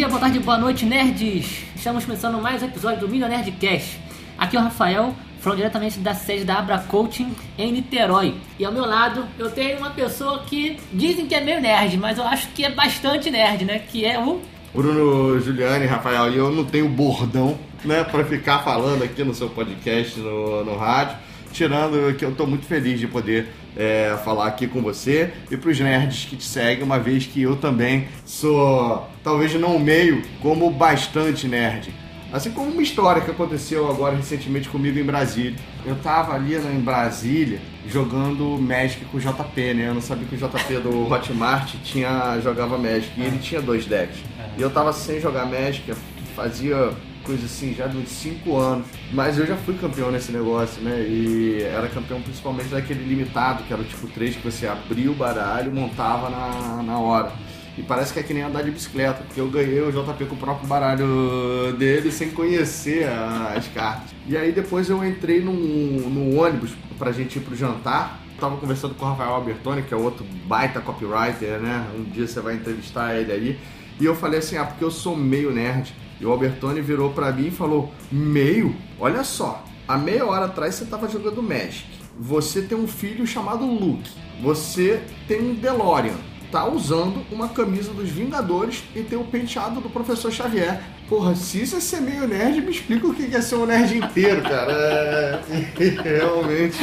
Dia, boa tarde, boa noite, nerds! Estamos começando mais um episódio do Milho Nerdcast. Aqui é o Rafael, falando diretamente da sede da Abra Coaching em Niterói. E ao meu lado eu tenho uma pessoa que dizem que é meio nerd, mas eu acho que é bastante nerd, né? Que é o Bruno Juliane, Rafael, e eu não tenho bordão, né, para ficar falando aqui no seu podcast, no, no rádio, tirando que eu estou muito feliz de poder é, falar aqui com você e para os nerds que te seguem, uma vez que eu também sou, talvez não meio, como bastante nerd. Assim como uma história que aconteceu agora recentemente comigo em Brasília. Eu tava ali né, em Brasília jogando Magic com o JP, né? Eu não sabia que o JP do Hotmart tinha, jogava Magic e ele tinha dois decks. E eu tava sem jogar Magic, fazia coisa assim já de uns 5 anos. Mas eu já fui campeão nesse negócio, né? E era campeão principalmente daquele limitado, que era o tipo 3, que você abria o baralho montava na, na hora. E parece que é que nem andar de bicicleta, porque eu ganhei o JP com o próprio baralho dele sem conhecer as cartas. E aí depois eu entrei num, num ônibus pra gente ir pro jantar. Tava conversando com o Rafael Albertoni, que é outro baita copywriter, né? Um dia você vai entrevistar ele aí. E eu falei assim, ah, porque eu sou meio nerd. E o Albertoni virou pra mim e falou, meio? Olha só, há meia hora atrás você tava jogando Magic. Você tem um filho chamado Luke. Você tem um DeLorean tá usando uma camisa dos Vingadores e tem o penteado do professor Xavier. Porra, se isso é ser meio nerd, me explica o que é ser um nerd inteiro, cara. É, realmente.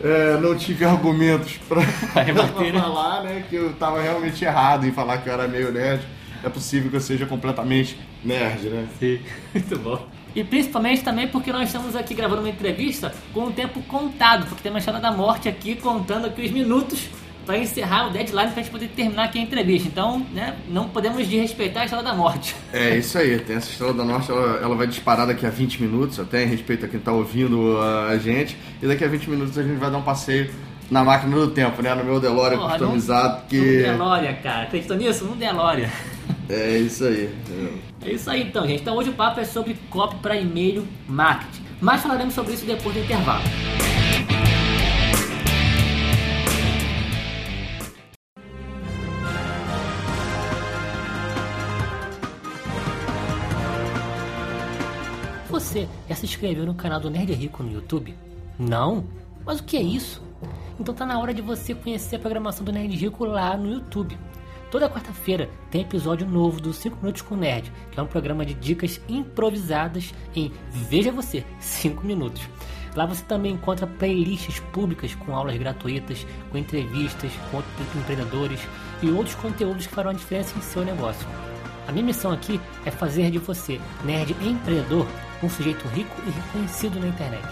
É, não tive argumentos pra, pra falar, né? Que eu tava realmente errado em falar que eu era meio nerd. É possível que eu seja completamente nerd, né? Sim, muito bom. E principalmente também porque nós estamos aqui gravando uma entrevista com o tempo contado, porque tem uma história da morte aqui contando aqui os minutos para encerrar o deadline para a gente poder terminar aqui a entrevista. Então, né, não podemos desrespeitar a Estrela da Morte. É isso aí, tem essa Estrela da Morte, ela, ela vai disparar daqui a 20 minutos, até em respeito a quem está ouvindo a gente. E daqui a 20 minutos a gente vai dar um passeio na máquina do tempo, né? No meu DeLorean Porra, customizado. que... No DeLorean, cara. Acreditou nisso? No DeLorean. É isso aí. É. isso aí então, gente. Então hoje o papo é sobre copy para e-mail marketing. Mas falaremos sobre isso depois do intervalo. Você já se inscreveu no canal do Nerd Rico no YouTube? Não? Mas o que é isso? Então tá na hora de você conhecer a programação do Nerd Rico lá no YouTube. Toda quarta-feira tem episódio novo do 5 Minutos com Nerd, que é um programa de dicas improvisadas em Veja Você 5 Minutos. Lá você também encontra playlists públicas com aulas gratuitas, com entrevistas com outros empreendedores e outros conteúdos que farão a diferença em seu negócio. A minha missão aqui é fazer de você, nerd empreendedor, um sujeito rico e reconhecido na internet.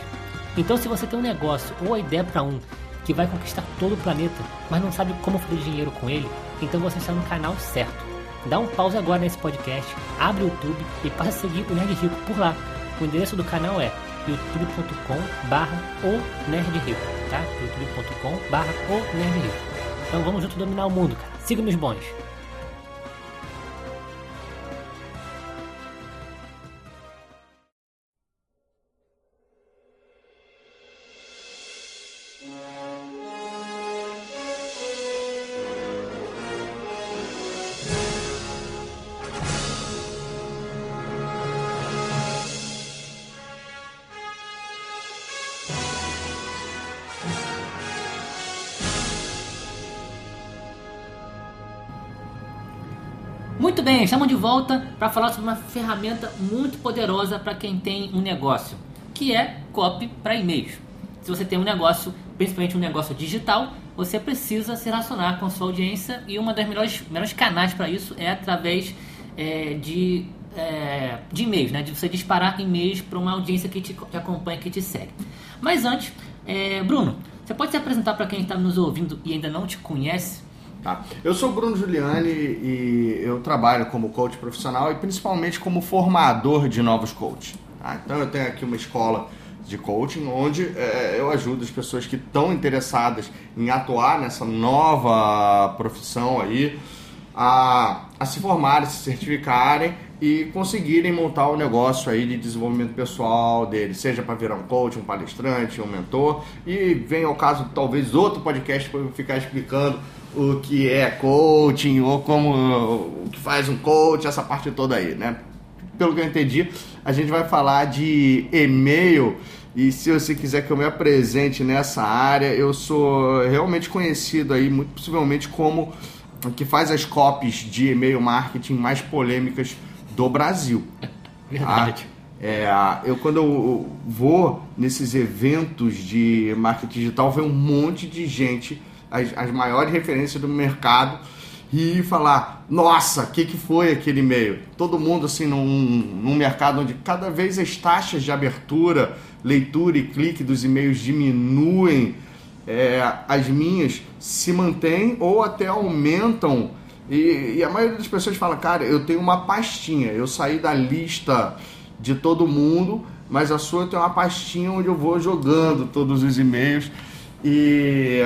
Então, se você tem um negócio ou a ideia para um que vai conquistar todo o planeta, mas não sabe como fazer dinheiro com ele, então você está no canal certo. Dá um pause agora nesse podcast, abre o YouTube e passa a seguir o Nerd Rico por lá. O endereço do canal é youtube.com barra o Nerd Rico, tá? youtube.com barra o Nerd Rico. Então vamos junto dominar o mundo, cara. Siga meus bons. Bem, estamos de volta para falar sobre uma ferramenta muito poderosa para quem tem um negócio, que é copy para e-mails. Se você tem um negócio, principalmente um negócio digital, você precisa se relacionar com a sua audiência e uma das melhores, melhores canais para isso é através é, de, é, de e-mails, né? de você disparar e-mails para uma audiência que te que acompanha, que te segue. Mas antes, é, Bruno, você pode se apresentar para quem está nos ouvindo e ainda não te conhece? Tá. Eu sou Bruno Giuliani e eu trabalho como coach profissional e principalmente como formador de novos coaches. Tá? Então eu tenho aqui uma escola de coaching onde é, eu ajudo as pessoas que estão interessadas em atuar nessa nova profissão aí a, a se formarem, se certificarem e conseguirem montar o negócio aí de desenvolvimento pessoal dele, seja para virar um coach, um palestrante, um mentor. E vem ao caso talvez outro podcast para eu ficar explicando o que é coaching ou como o que faz um coach, essa parte toda aí, né? Pelo que eu entendi, a gente vai falar de e-mail e se você quiser que eu me apresente nessa área, eu sou realmente conhecido aí, muito possivelmente como que faz as copies de e-mail marketing mais polêmicas do Brasil. Verdade. Tá? É, eu quando eu vou nesses eventos de marketing digital, vem um monte de gente, as, as maiores referências do mercado, e falar, nossa, o que, que foi aquele e-mail? Todo mundo assim num, num mercado onde cada vez as taxas de abertura, leitura e clique dos e-mails diminuem, é, as minhas se mantêm ou até aumentam. E, e, a maioria das pessoas fala, cara, eu tenho uma pastinha, eu saí da lista de todo mundo, mas a sua tem uma pastinha onde eu vou jogando todos os e-mails e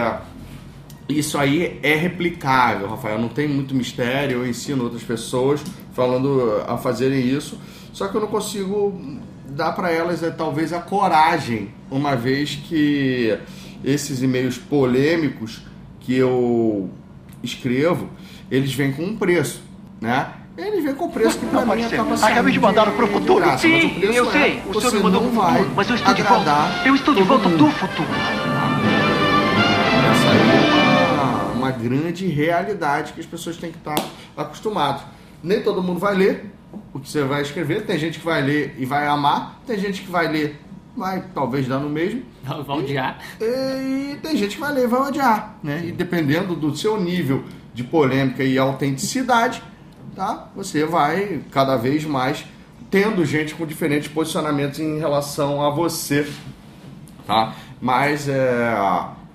isso aí é replicável, Rafael. Não tem muito mistério. Eu ensino outras pessoas falando a fazerem isso, só que eu não consigo dar para elas é, talvez a coragem, uma vez que esses e-mails polêmicos que eu escrevo, eles vêm com um preço, né? Eles vêm com o preço que pra não mim acaba sendo. Acabei de mandar para o futuro. Graça, Sim, eu é, sei. O senhor me mandou não para o vai futuro, mas eu estou de volta. Eu estou de volta mundo. do futuro. Uma, grande realidade que as pessoas têm que estar acostumadas. Nem todo mundo vai ler o que você vai escrever. Tem gente que vai ler e vai amar. Tem gente que vai ler, vai talvez dar no mesmo. Vai odiar. E tem gente que vai ler e vai odiar. Né? E dependendo do seu nível de polêmica e autenticidade, tá? você vai cada vez mais tendo gente com diferentes posicionamentos em relação a você. Tá? Mas é,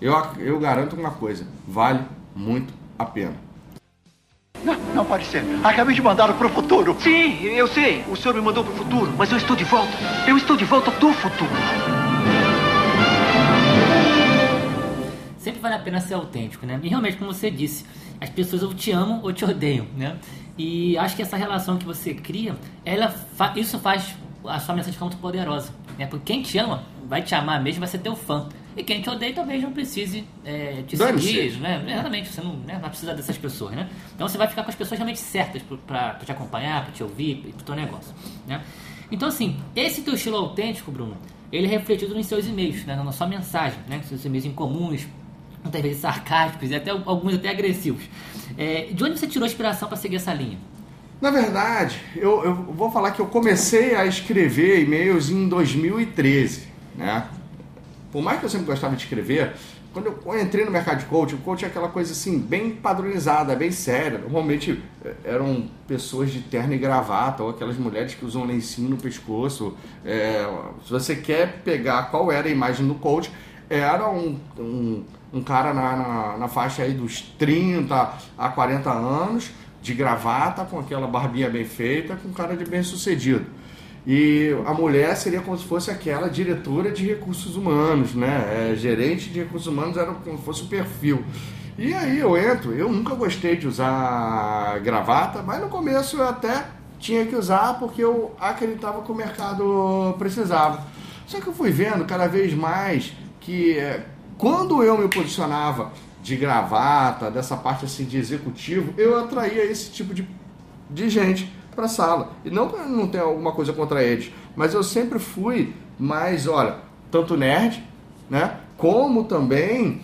eu, eu garanto uma coisa: vale muito a pena. Não, não pode ser. Acabei de mandar para o futuro. Sim, eu sei. O senhor me mandou para o futuro, mas eu estou de volta. Eu estou de volta do futuro. Sempre vale a pena ser autêntico, né? E realmente, como você disse, as pessoas ou te amam ou te odeiam, né? E acho que essa relação que você cria, ela fa- isso faz a sua mensagem ficar muito poderosa, né? Porque quem te ama vai te amar mesmo, vai ser teu fã. E quem te odeia talvez não precise é, te Dane-se. seguir, né? Exatamente, você não, né, não precisa dessas pessoas, né? Então você vai ficar com as pessoas realmente certas pra te acompanhar, pra te ouvir, pro teu negócio, né? Então assim, esse teu estilo autêntico, Bruno, ele é refletido nos seus e-mails, né? Na sua mensagem, né? Seus e-mails incomuns, muitas vezes sarcásticos e até alguns até agressivos. É, de onde você tirou a inspiração para seguir essa linha? Na verdade, eu, eu vou falar que eu comecei a escrever e-mails em 2013, né? Por mais que eu sempre gostava de escrever, quando eu entrei no mercado de coaching, o coaching é aquela coisa assim, bem padronizada, bem séria. Normalmente eh, eram pessoas de terno e gravata, ou aquelas mulheres que usam lencinho no pescoço. É, se você quer pegar qual era a imagem do coach, era um, um, um cara na, na, na faixa aí dos 30 a 40 anos, de gravata, com aquela barbinha bem feita, com cara de bem sucedido. E a mulher seria como se fosse aquela diretora de recursos humanos, né? É, gerente de recursos humanos era como se fosse o perfil. E aí eu entro, eu nunca gostei de usar gravata, mas no começo eu até tinha que usar porque eu acreditava que o mercado precisava. Só que eu fui vendo cada vez mais que é, quando eu me posicionava de gravata, dessa parte assim de executivo, eu atraía esse tipo de, de gente para a sala. E não que não tenha alguma coisa contra eles, mas eu sempre fui mais, olha, tanto nerd, né, como também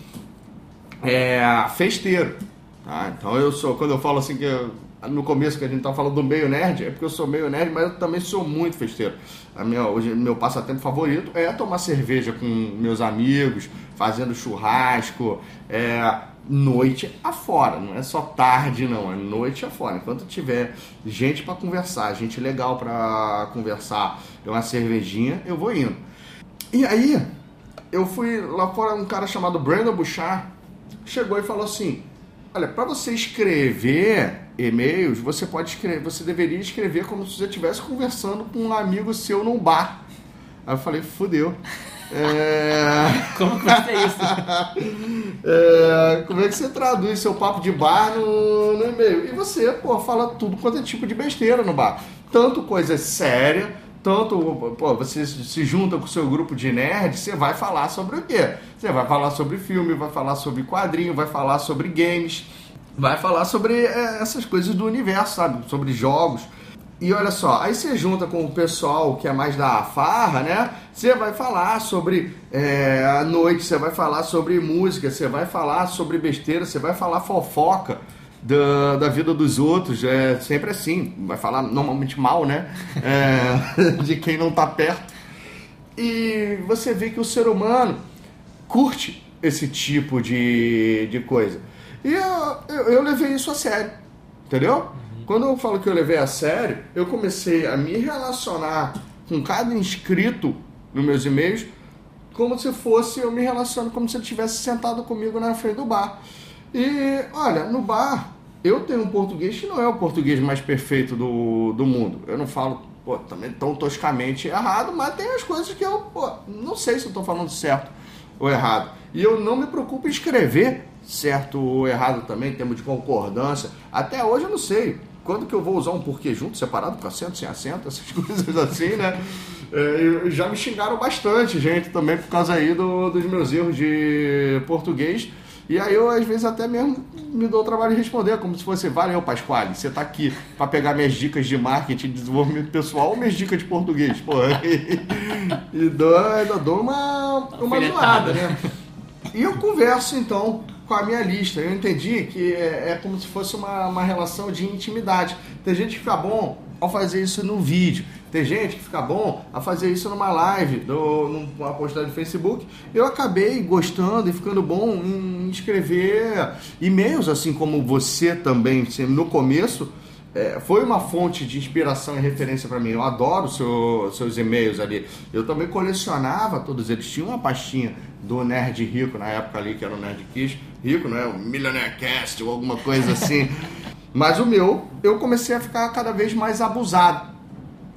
é, festeiro. Tá? Então eu sou, quando eu falo assim que eu- no começo que a gente tá falando do meio nerd, é porque eu sou meio nerd, mas eu também sou muito festeiro. A minha, hoje, meu passatempo favorito é tomar cerveja com meus amigos, fazendo churrasco, é, noite afora, não é só tarde não, é noite afora. Enquanto tiver gente para conversar, gente legal para conversar, uma cervejinha, eu vou indo. E aí, eu fui lá fora, um cara chamado Brandon Bouchard chegou e falou assim: Olha, para você escrever e-mails, você pode escrever, você deveria escrever como se você estivesse conversando com um amigo seu num bar. Aí eu falei, fudeu. É... Como que vai ser isso? É, como é que você traduz seu papo de bar no, no e-mail? E você, pô, fala tudo quanto é tipo de besteira no bar. Tanto coisa séria, tanto, pô, você se junta com o seu grupo de nerd, você vai falar sobre o quê? Você vai falar sobre filme, vai falar sobre quadrinho, vai falar sobre games. vai falar sobre é, essas coisas do universo, sabe? Sobre jogos. E olha só, aí você junta com o pessoal que é mais da farra, né? Você vai falar sobre é, a noite, você vai falar sobre música, você vai falar sobre besteira, você vai falar fofoca da, da vida dos outros. É sempre assim, vai falar normalmente mal, né? É, de quem não tá perto. E você vê que o ser humano curte esse tipo de, de coisa. E eu, eu, eu levei isso a sério, entendeu? Quando eu falo que eu levei a sério, eu comecei a me relacionar com cada inscrito nos meus e-mails como se fosse eu me relacionando como se ele tivesse sentado comigo na frente do bar. E olha, no bar eu tenho um português que não é o português mais perfeito do, do mundo. Eu não falo pô, também tão toscamente errado, mas tem as coisas que eu pô, não sei se eu estou falando certo ou errado. E eu não me preocupo em escrever certo ou errado também, em termos de concordância. Até hoje eu não sei quando que eu vou usar um porquê junto, separado, com acento, sem acento, essas coisas assim, né? É, já me xingaram bastante, gente, também por causa aí do, dos meus erros de português. E aí eu, às vezes, até mesmo me dou o trabalho de responder, como se fosse, valeu, Pasquale, você está aqui para pegar minhas dicas de marketing, de desenvolvimento pessoal ou minhas dicas de português, pô. E, e dou, dou uma, uma zoada, né? E eu converso, então, com a minha lista. Eu entendi que é, é como se fosse uma, uma relação de intimidade. Tem gente que fica bom ao fazer isso no vídeo. Tem gente que fica bom a fazer isso numa live, no, numa postagem do Facebook. Eu acabei gostando e ficando bom em escrever e-mails, assim como você também, no começo é, foi uma fonte de inspiração e referência para mim. Eu adoro seu, seus e-mails ali. Eu também colecionava todos eles. Tinha uma pastinha do Nerd Rico na época ali, que era o Nerd Kiss. Rico, não é? O Millionaire Cast ou alguma coisa assim. Mas o meu, eu comecei a ficar cada vez mais abusado.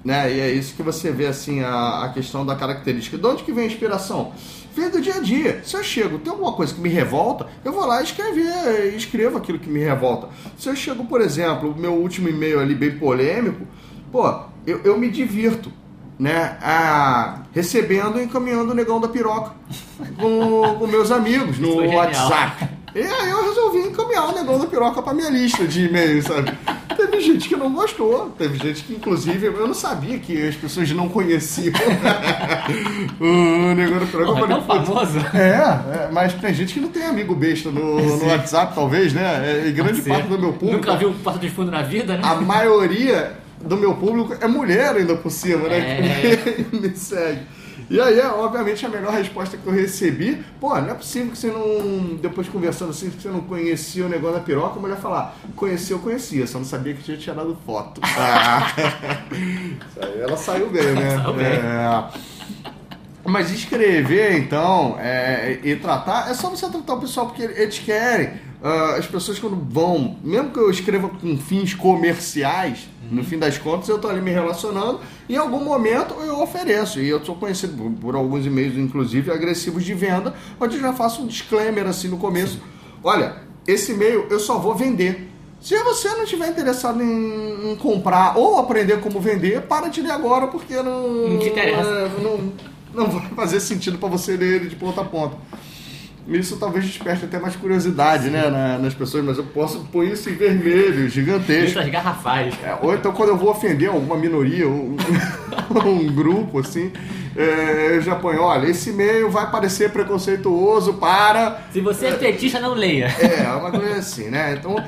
Né? E é isso que você vê assim a, a questão da característica. De onde que vem a inspiração? Vem do dia a dia. Se eu chego, tem alguma coisa que me revolta, eu vou lá escrever, escrevo aquilo que me revolta. Se eu chego, por exemplo, o meu último e-mail ali bem polêmico, pô, eu, eu me divirto, né? A, recebendo e encaminhando o negão da piroca com, com meus amigos no WhatsApp. E aí eu resolvi encaminhar o negão da piroca pra minha lista de e-mails, sabe? Teve gente que não gostou, teve gente que, inclusive, eu não sabia que as pessoas não conheciam o da piroca. Porra, é tão famoso. É, é, mas tem gente que não tem amigo besta no, no WhatsApp, talvez, né? É, e grande parte do meu público. Nunca viu um porta de fundo na vida, né? A maioria do meu público é mulher ainda por cima, né? É. Que me segue. E aí, é, obviamente, a melhor resposta que eu recebi, pô, não é possível que você não, depois conversando assim, que você não conhecia o negócio da piroca, a mulher falar, conhecia, eu conhecia, só não sabia que tinha tirado foto. Ah. aí ela saiu bem, né? Saiu bem. É... Mas escrever, então, é, e tratar, é só você tratar o pessoal, porque eles querem. Uh, as pessoas quando vão, mesmo que eu escreva com fins comerciais, no fim das contas eu estou ali me relacionando, em algum momento eu ofereço. E eu sou conhecido por, por alguns e-mails, inclusive, agressivos de venda, onde eu já faço um disclaimer assim no começo. Olha, esse e-mail eu só vou vender. Se você não estiver interessado em, em, comprar ou aprender como vender, para de ler agora, porque não. Não te interessa. É, não, não vai fazer sentido para você ler ele de ponta a ponta. Isso talvez desperte até mais curiosidade né, na, nas pessoas, mas eu posso pôr isso em vermelho, gigantesco. Letras garrafais. É, ou então quando eu vou ofender alguma minoria, um, um grupo assim, é, eu já ponho, olha, esse e-mail vai parecer preconceituoso para. Se você é petista, não leia. É, uma coisa assim, né? Então,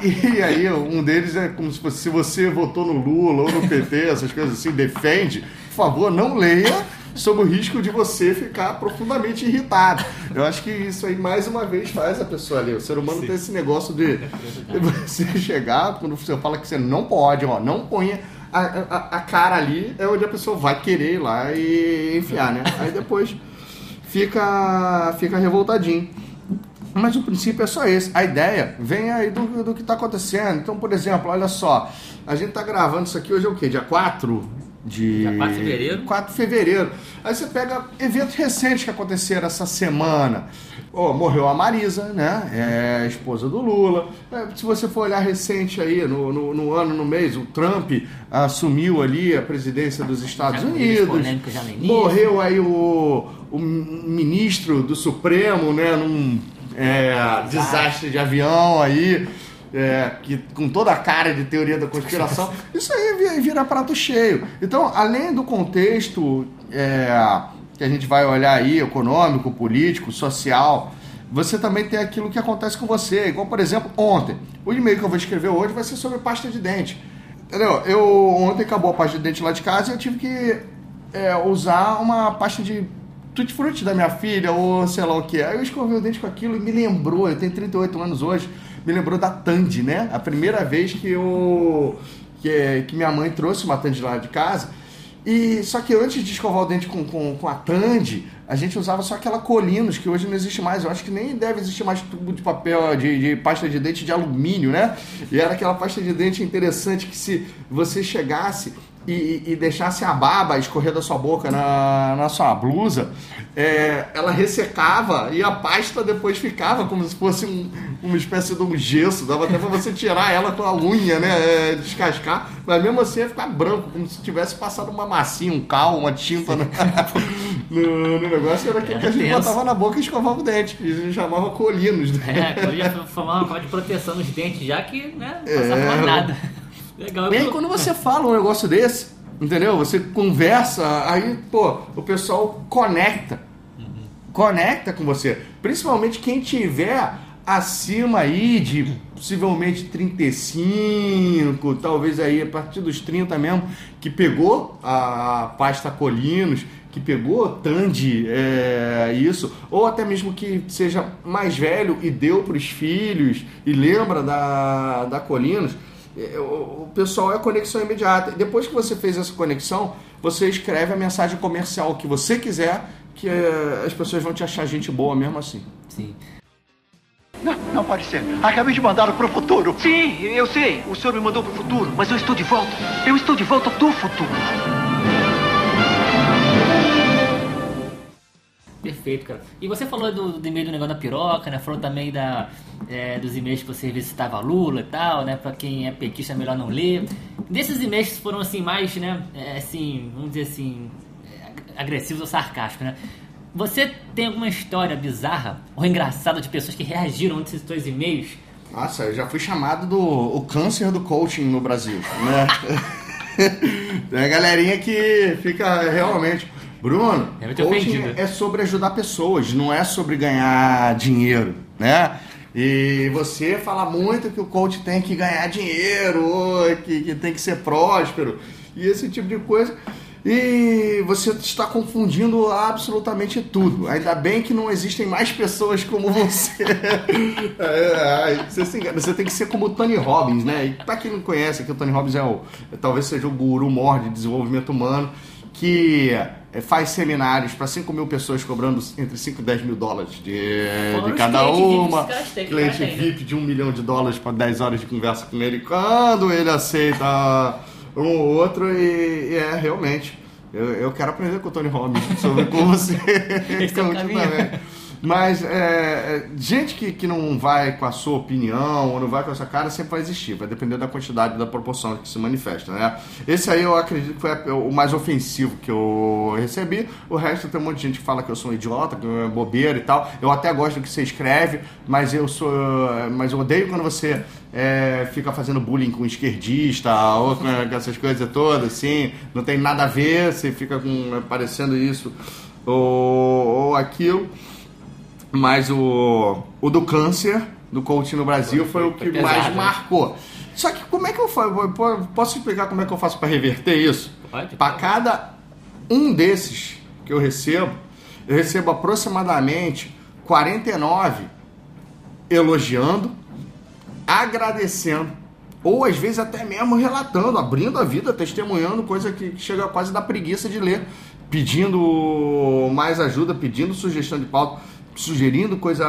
e, e aí um deles é como se fosse, se você votou no Lula ou no PT, essas coisas assim, defende, por favor, não leia sob o risco de você ficar profundamente irritado. Eu acho que isso aí, mais uma vez, faz a pessoa ali. O ser humano Sim. tem esse negócio de, você chegar, quando você fala que você não pode, ó, não ponha a, a, a, cara ali, é onde a pessoa vai querer ir lá e enfiar, né? Aí depois fica, fica revoltadinho. Mas o princípio é só esse. A ideia vem aí do, do que está acontecendo. Então, por exemplo, olha só. A gente está gravando isso aqui hoje é o quê? Dia 4 de Dia 4 de fevereiro. 4 de fevereiro. Aí você pega eventos recentes que aconteceram essa semana. Oh, morreu a Marisa, né? É a esposa do Lula. É, se você for olhar recente aí, no, no, no, ano, no mês, o Trump assumiu ali a presidência dos Estados já Unidos. Morreu aí o, o ministro do Supremo, né? Num é, desastre de avião aí, é, que, com toda a cara de teoria da conspiração, isso aí vira, prato cheio. Então, além do contexto é, que a gente vai olhar aí, econômico, político, social, você também tem aquilo que acontece com você. Igual, por exemplo, ontem. O e-mail que eu vou escrever hoje vai ser sobre pasta de dente. Entendeu? Eu, ontem acabou a pasta de dente lá de casa e eu tive que é, usar uma pasta de tutti frutti da minha filha, ou sei lá o que. Aí eu escovei o dente com aquilo e me lembrou, eu tenho 38 anos hoje, me lembrou da Tandy, né? A primeira vez que eu. que, que minha mãe trouxe uma Tandy lá de casa. E só que antes de escovar o dente com, com, com a Tandy, a gente usava só aquela Colinos, que hoje não existe mais. Eu acho que nem deve existir mais tubo de papel, de, de pasta de dente de alumínio, né? E era aquela pasta de dente interessante que se você chegasse e, e, deixasse a baba escorrer da sua boca na, na sua blusa, é, ela ressecava e a pasta depois ficava como se fosse um, uma espécie de um gesso. Dava até pra você tirar ela com a unha, né? É, descascar, mas mesmo assim ia ficar branco, como se tivesse passado uma massinha, um cal, uma tinta no, no, no negócio. Era aquilo que a gente botava na boca e escovava o dente. E a gente chamava colinos. Né? É, colia formar uma de proteção nos dentes, já que né, não passava é, mais nada. Legal. E aí, quando você fala um negócio desse, entendeu? Você conversa, aí, pô, o pessoal conecta. Uhum. Conecta com você. Principalmente quem tiver acima aí de possivelmente 35, talvez aí a partir dos 30 mesmo, que pegou a pasta Colinos, que pegou Tandy, é, isso, ou até mesmo que seja mais velho e deu para os filhos e lembra da, da Colinos, o pessoal é conexão imediata. E depois que você fez essa conexão, você escreve a mensagem comercial que você quiser, que é, as pessoas vão te achar gente boa mesmo assim. Sim. Não, não pode ser. Acabei de mandá-lo para o futuro. Sim, eu sei. O senhor me mandou para o futuro, mas eu estou de volta. Eu estou de volta do futuro. Perfeito, cara. E você falou do, do e-mail do negócio da piroca, né? Falou também da, é, dos e-mails que você visitava Lula e tal, né? Pra quem é petista é melhor não ler. Desses e-mails foram assim mais, né? É, assim, vamos dizer assim, é, agressivos ou sarcásticos, né? Você tem alguma história bizarra ou engraçada de pessoas que reagiram a esses dois e-mails? Nossa, eu já fui chamado do o câncer do coaching no Brasil, né? Tem a galerinha que fica realmente Bruno, é coaching é sobre ajudar pessoas, não é sobre ganhar dinheiro, né? E você fala muito que o coach tem que ganhar dinheiro, que, que tem que ser próspero, e esse tipo de coisa. E você está confundindo absolutamente tudo. Ainda bem que não existem mais pessoas como você. é, é, você, engana. você tem que ser como o Tony Robbins, né? E para quem não conhece, aqui o Tony Robbins é o, talvez seja o guru mor de desenvolvimento humano que é, faz seminários para 5 mil pessoas cobrando entre 5 e 10 mil dólares de, de cada uma. VIP, cliente VIP de 1 milhão de dólares para 10 horas de conversa com ele quando ele aceita um ou outro. E, e é realmente. Eu, eu, quero aprender com o Tony Robbins sobre como você. Esse é o caminho. Mas é, é, gente que, que não vai com a sua opinião ou não vai com a sua cara sempre vai existir, vai depender da quantidade da proporção que se manifesta, né? Esse aí eu acredito que foi o mais ofensivo que eu recebi. O resto tem um monte de gente que fala que eu sou um idiota, que é bobeira e tal. Eu até gosto do que você escreve, mas eu sou. Mas eu odeio quando você é, fica fazendo bullying com esquerdista ou com essas coisas todas, assim, não tem nada a ver, você fica com, parecendo isso ou, ou aquilo. Mas o, o do câncer, do coaching no Brasil, foi, foi o que pesado, mais né? marcou. Só que como é que eu faço? Posso explicar como é que eu faço para reverter isso? Para cada um desses que eu recebo, eu recebo aproximadamente 49 elogiando, agradecendo, ou às vezes até mesmo relatando, abrindo a vida, testemunhando, coisa que chega quase da preguiça de ler, pedindo mais ajuda, pedindo sugestão de pauta sugerindo coisa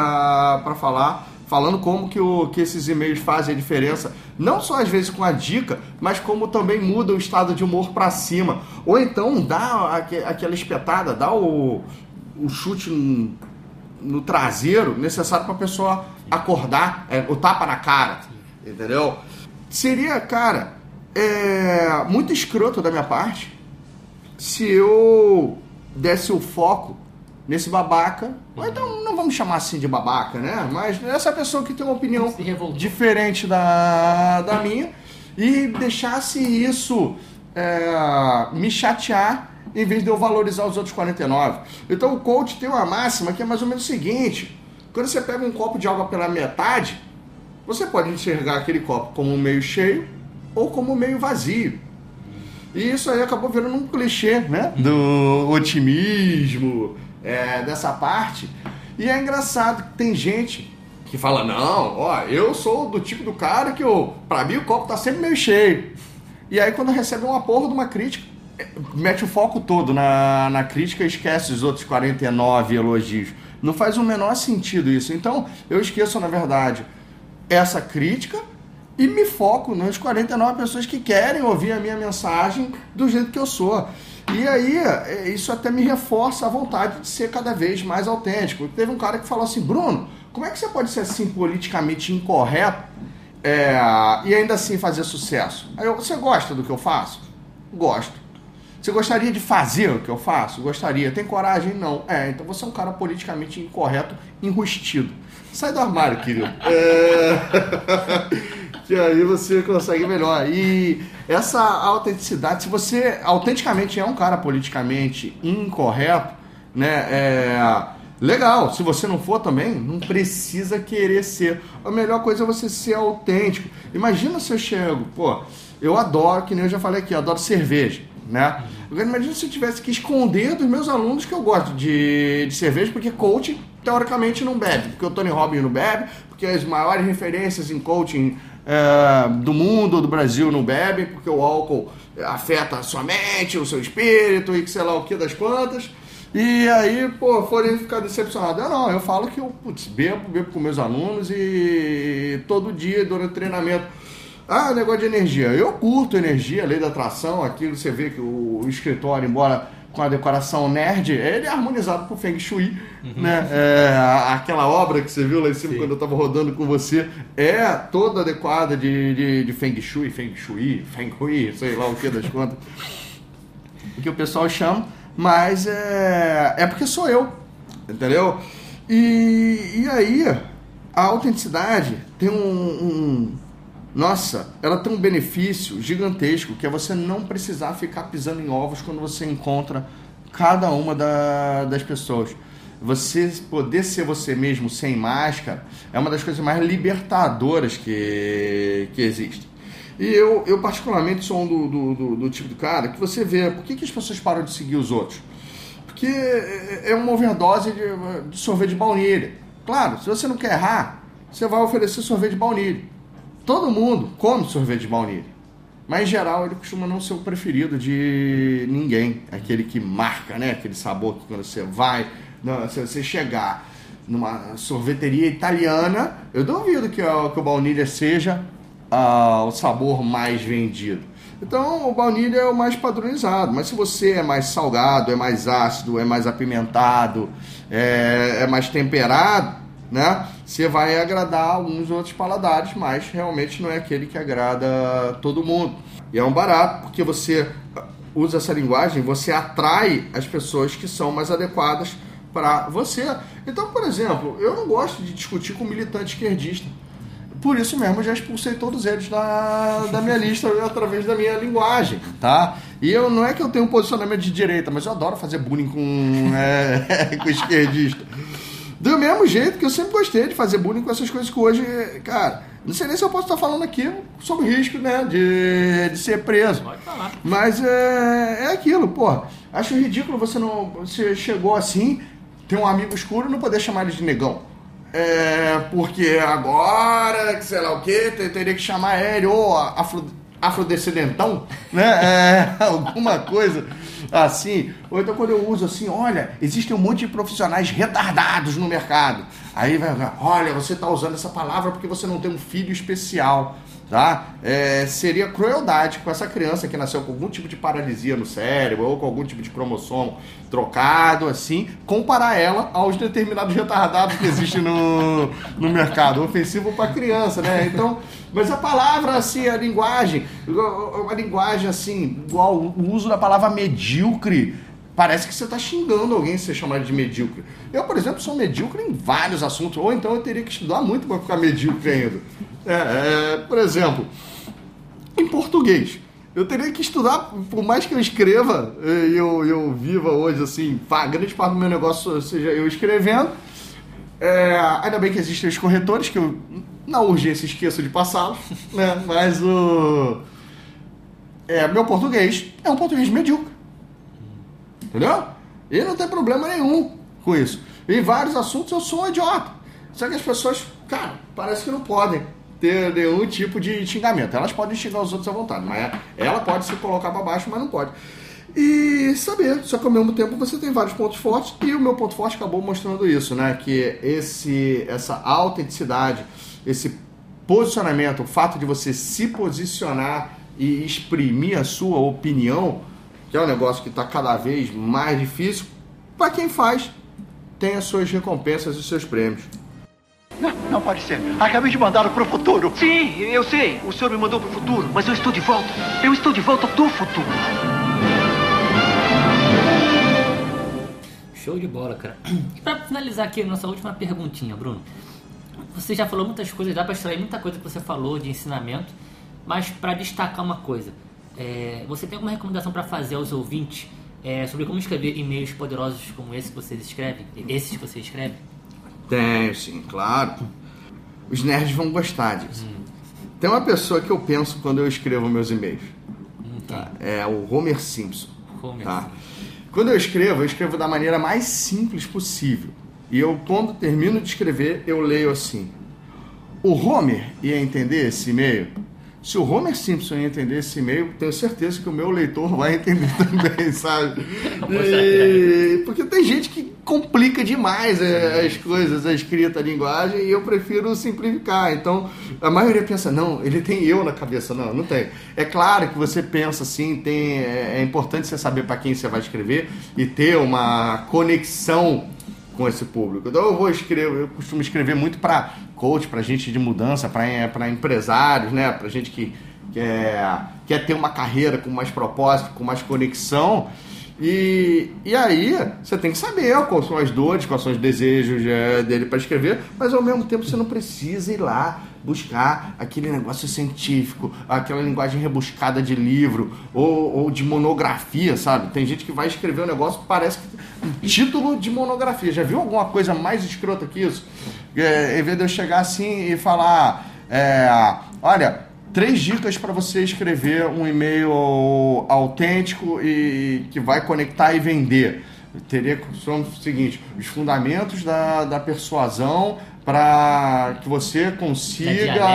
para falar, falando como que, o, que esses e-mails fazem a diferença, não só às vezes com a dica, mas como também muda o estado de humor para cima. Ou então dá aquela espetada, dá o, o chute no, no traseiro necessário para a pessoa acordar, é, o tapa na cara, entendeu? Seria, cara, é, muito escroto da minha parte se eu desse o foco nesse babaca, ou então não vamos chamar assim de babaca, né? Mas essa pessoa que tem uma opinião diferente da, da minha e deixasse isso é, me chatear em vez de eu valorizar os outros 49. Então o coach tem uma máxima que é mais ou menos o seguinte: quando você pega um copo de água pela metade, você pode enxergar aquele copo como meio cheio ou como meio vazio. E isso aí acabou virando um clichê, né? Do otimismo, é, dessa parte. E é engraçado que tem gente que fala, não, ó, eu sou do tipo do cara que, eu, pra mim, o copo tá sempre meio cheio. E aí quando recebe uma porra de uma crítica, é, mete o foco todo na, na crítica e esquece os outros 49 elogios. Não faz o menor sentido isso. Então, eu esqueço, na verdade, essa crítica e me foco nas 49 pessoas que querem ouvir a minha mensagem do jeito que eu sou. E aí, é, isso até me reforça a vontade de ser cada vez mais autêntico. Teve um cara que falou assim, Bruno, como é que você pode ser assim politicamente incorreto é, e ainda assim fazer sucesso? Aí eu, você gosta do que eu faço? Gosto. Você gostaria de fazer o que eu faço? Gostaria. Tem coragem? Não. É, então você é um cara politicamente incorreto, enrustido. Sai do armário, querido. É... que aí você consegue melhor. E essa autenticidade, se você autenticamente é um cara politicamente incorreto, né? É... Legal, se você não for também, não precisa querer ser. A melhor coisa é você ser autêntico. Imagina se eu chego, pô, eu adoro, que nem eu já falei aqui, adoro cerveja, né? Imagina se eu tivesse que esconder dos meus alunos que eu gosto de, de cerveja, porque coaching, teoricamente, não bebe. Porque o Tony Robbins não bebe, porque as maiores referências em coaching é, do mundo, do Brasil, não bebem, porque o álcool afeta a sua mente, o seu espírito e que sei lá o que das quantas. E aí, pô, forem ficar decepcionados. Eu não, eu falo que eu, putz, bebo, bebo com meus alunos e todo dia durante o treinamento. Ah, negócio de energia. Eu curto energia, lei da atração, aquilo você vê que o escritório, embora com a decoração nerd, ele é harmonizado por Feng Shui, né? É, aquela obra que você viu lá em cima Sim. quando eu tava rodando com você é toda adequada de, de, de Feng Shui, Feng Shui, Feng Hui, sei lá o que das contas o que o pessoal chama, mas é, é porque sou eu, entendeu? E, e aí, a autenticidade tem um, um- Nossa, ela tem um benefício gigantesco, que é você não precisar ficar pisando em ovos quando você encontra cada uma da- das pessoas. Você poder ser você mesmo sem máscara é uma das coisas mais libertadoras que, que existe. E eu, eu particularmente sou um do, do, do- do tipo de cara que você vê, por que, que as pessoas param de seguir os outros? Porque é é uma overdose de, de sorvete de baunilha. Claro, se você não quer errar, você vai oferecer sorvete de baunilha. Todo mundo come sorvete de baunilha. Mas em geral ele costuma não ser o preferido de ninguém. Aquele que marca, né? Aquele sabor que quando você vai, se você chegar numa sorveteria italiana, eu duvido que, o- que o baunilha seja ah, o sabor mais vendido. Então o baunilha é o mais padronizado, mas se você é mais salgado, é mais ácido, é mais apimentado, é, é mais temperado, né? Você vai agradar alguns outros paladares, mas realmente não é aquele que agrada todo mundo. E é um barato, porque você usa essa linguagem, você atrai as pessoas que são mais adequadas para você. Então, por exemplo, eu não gosto de discutir com militante esquerdista. Por isso mesmo, eu já expulsei todos eles da, da minha lista através da minha linguagem, tá? E eu não é que eu tenho um posicionamento de direita, mas eu adoro fazer bullying com, é, com esquerdista. Do mesmo jeito que eu sempre gostei de fazer bullying com essas coisas que hoje, cara, não sei nem se eu posso estar falando aqui sobre o risco, né, de, de ser preso. Pode falar. Mas é, é aquilo, pô. Acho ridículo você não. Você chegou assim, tem um amigo escuro e não poder chamar ele de negão. É, porque agora, que sei lá o que, teria que chamar ele ou afro, afrodescendentão, né? É, alguma coisa assim. Ou então quando eu uso assim, olha, existem um monte de profissionais retardados no mercado. Aí vai, olha, você está usando essa palavra porque você não tem um filho especial tá? É, seria crueldade com essa criança que nasceu com algum tipo de paralisia no cérebro ou com algum tipo de cromossomo trocado, assim, comparar ela aos determinados retardados que existem no, no mercado, ofensivo para criança, né? Então, mas a palavra, assim, a linguagem, uma linguagem assim, igual o uso da palavra medíocre parece que você está xingando alguém se você chamar de medíocre. Eu, por exemplo, sou medíocre em vários assuntos, ou então eu teria que estudar muito para ficar medíocre ainda. É, é, por exemplo, em português. Eu teria que estudar, por mais que eu escreva e eu, eu viva hoje, assim, a grande parte do meu negócio seja eu escrevendo. É, ainda bem que existem os corretores, que eu, na urgência, esqueço de passá-los, né? Mas o. É, meu português é um português medíocre. Entendeu? E não tem problema nenhum com isso. Em vários assuntos eu sou um idiota. Só que as pessoas, cara, parece que não podem ter nenhum tipo de xingamento. Elas podem xingar os outros à vontade, mas ela pode se colocar para baixo, mas não pode. E saber, só que ao mesmo tempo você tem vários pontos fortes e o meu ponto forte acabou mostrando isso, né? Que esse, essa autenticidade, esse posicionamento, o fato de você se posicionar e exprimir a sua opinião, que é um negócio que está cada vez mais difícil, para quem faz, tem as suas recompensas e os seus prêmios. Não, não pode ser. Acabei de mandá-lo pro futuro. Sim, eu sei. O senhor me mandou pro futuro, mas eu estou de volta. Eu estou de volta do futuro. Show de bola, cara. E pra finalizar aqui, nossa última perguntinha, Bruno. Você já falou muitas coisas, dá pra extrair muita coisa que você falou de ensinamento, mas para destacar uma coisa, é, você tem alguma recomendação para fazer aos ouvintes é, sobre como escrever e-mails poderosos como esse que vocês escrevem? Esses que você escreve? Tenho, sim, claro. Os nerds vão gostar disso. Hum. Tem uma pessoa que eu penso quando eu escrevo meus e-mails. Hum, tá? É o Homer Simpson. Homer tá? Simpson. Quando eu escrevo, eu escrevo da maneira mais simples possível. E eu, quando termino de escrever, eu leio assim. O Homer ia entender esse e-mail? Se o Homer Simpson entender esse e-mail, tenho certeza que o meu leitor vai entender também, sabe? E... Porque tem gente que complica demais é, as coisas, a escrita, a linguagem, e eu prefiro simplificar. Então, a maioria pensa, não, ele tem eu na cabeça. Não, não tem. É claro que você pensa assim, tem, é, é importante você saber para quem você vai escrever e ter uma conexão com esse público. Então eu vou escrever, eu costumo escrever muito para coach, para gente de mudança, para empresários, né, para gente que quer, quer ter uma carreira com mais propósito, com mais conexão. E, e aí você tem que saber quais são as dores, quais são os desejos é, dele para escrever, mas ao mesmo tempo você não precisa ir lá buscar aquele negócio científico, aquela linguagem rebuscada de livro ou, ou de monografia, sabe? Tem gente que vai escrever um negócio que parece um título de monografia. Já viu alguma coisa mais escrota que isso? É, em vez de eu chegar assim e falar, é, olha, três dicas para você escrever um e-mail autêntico e que vai conectar e vender. Teria são o seguinte: os fundamentos da, da persuasão para que você consiga,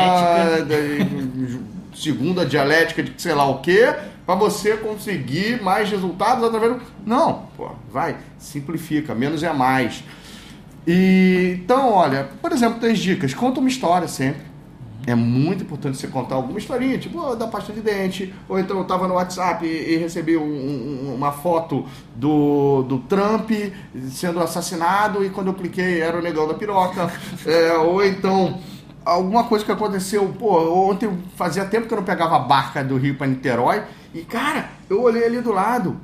segundo a dialética de sei lá o que, para você conseguir mais resultados através do. Não, pô, vai, simplifica, menos é mais. E, então, olha, por exemplo, três dicas. Conta uma história sempre é muito importante você contar alguma historinha, tipo oh, da pasta de dente, ou então eu estava no WhatsApp e, e recebi um, um, uma foto do, do Trump sendo assassinado e quando eu cliquei era o negão da piroca, é, ou então alguma coisa que aconteceu, pô, ontem fazia tempo que eu não pegava a barca do Rio para Niterói e cara, eu olhei ali do lado,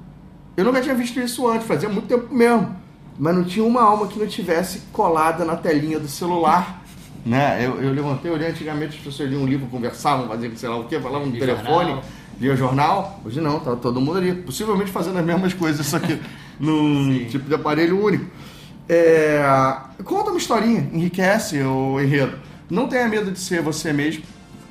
eu nunca tinha visto isso antes, fazia muito tempo mesmo, mas não tinha uma alma que não tivesse colada na telinha do celular né? Eu, eu levantei, olhei antigamente, as pessoas liam um livro, conversavam, faziam sei lá o quê, falavam no telefone, jornal. liam jornal. Hoje não, tá todo mundo ali, possivelmente fazendo as mesmas coisas, só que num tipo de aparelho único. É, conta uma historinha, enriquece o enredo. Não tenha medo de ser você mesmo.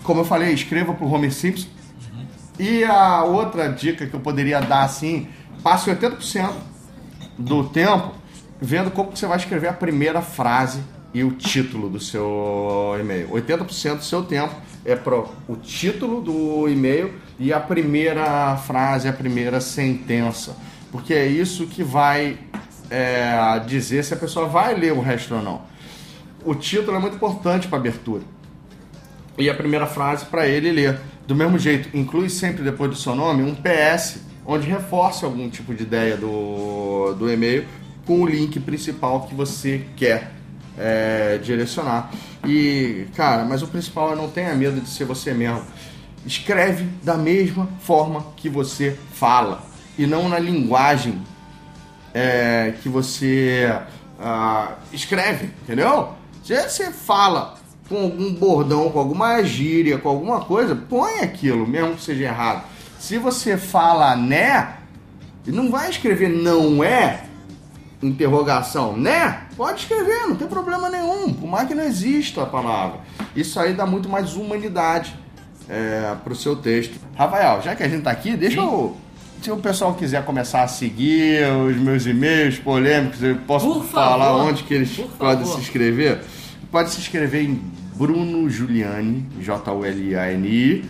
Como eu falei, escreva pro Homer Simpson. Uhum. E a outra dica que eu poderia dar assim, passe 80% do tempo vendo como você vai escrever a primeira frase e o título do seu e-mail. 80% do seu tempo é para o título do e-mail e a primeira frase, a primeira sentença. Porque é isso que vai é, dizer se a pessoa vai ler o resto ou não. O título é muito importante para abertura. E a primeira frase para ele ler. Do mesmo jeito, inclui sempre depois do seu nome um PS, onde reforça algum tipo de ideia do, do e-mail com o link principal que você quer é, direcionar. E, cara, mas o principal é não tenha medo de ser você mesmo. Escreve da mesma forma que você fala e não na linguagem é, que você ah, escreve, entendeu? Se você fala com algum bordão, com alguma gíria, com alguma coisa, põe aquilo, mesmo que seja errado. Se você fala né, não vai escrever não é, interrogação, né? Pode escrever, não tem problema nenhum, por mais que não exista a palavra. Isso aí dá muito mais humanidade é, pro seu texto. Rafael, já que a gente tá aqui, deixa Sim. eu. Se o pessoal quiser começar a seguir os meus e-mails polêmicos, eu posso Por falar favor, onde que eles podem se inscrever? Pode se inscrever em Bruno Giuliani, J-U-L-I-A-N-I,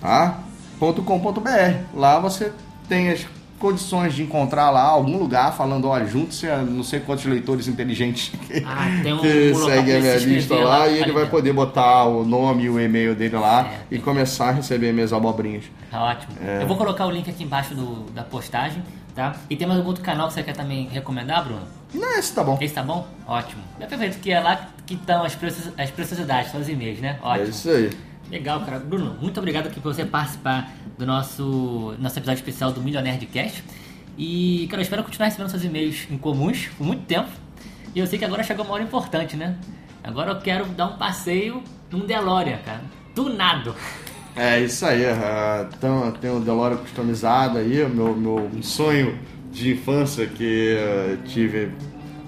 tá? .com.br. Lá você tem as condições de encontrar lá algum lugar falando, olha, junte-se a não sei quantos leitores inteligentes que, Ah, um- que seguem a minha lista lá lá, e ele vai poder botar o nome e o e-mail dele lá É. e começar a receber minhas abobrinhas. Tá ótimo. É. Eu vou colocar o link aqui embaixo do, da postagem, tá? E tem mais algum outro canal que você quer também recomendar, Bruno? Não, esse tá bom. Esse tá bom? Ótimo. É perfeito, que é lá que estão as, as preciosidades, são os e-mails, né? É Ótimo. isso aí. Legal, cara. Bruno, muito obrigado aqui por você participar do nosso, nosso episódio especial do Millionaire de Cast. E, cara, eu espero continuar recebendo seus e-mails em comuns por muito tempo. E eu sei que agora chegou uma hora importante, né? Agora eu quero dar um passeio num DeLorean, cara. Do nada. É isso aí. então, tem o DeLorean customizado aí, meu, meu sonho de infância que tive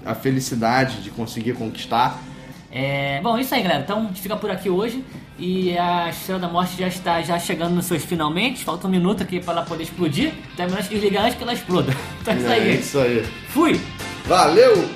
a felicidade de conseguir conquistar. É, bom, isso aí, galera. Então a gente fica por aqui hoje. E a Estrela da Morte já está já chegando nos seus finalmente. Falta um minuto aqui para ela poder explodir. Então é melhor gente desligar antes que ela exploda. Então é isso É aí. isso aí. Fui! Valeu!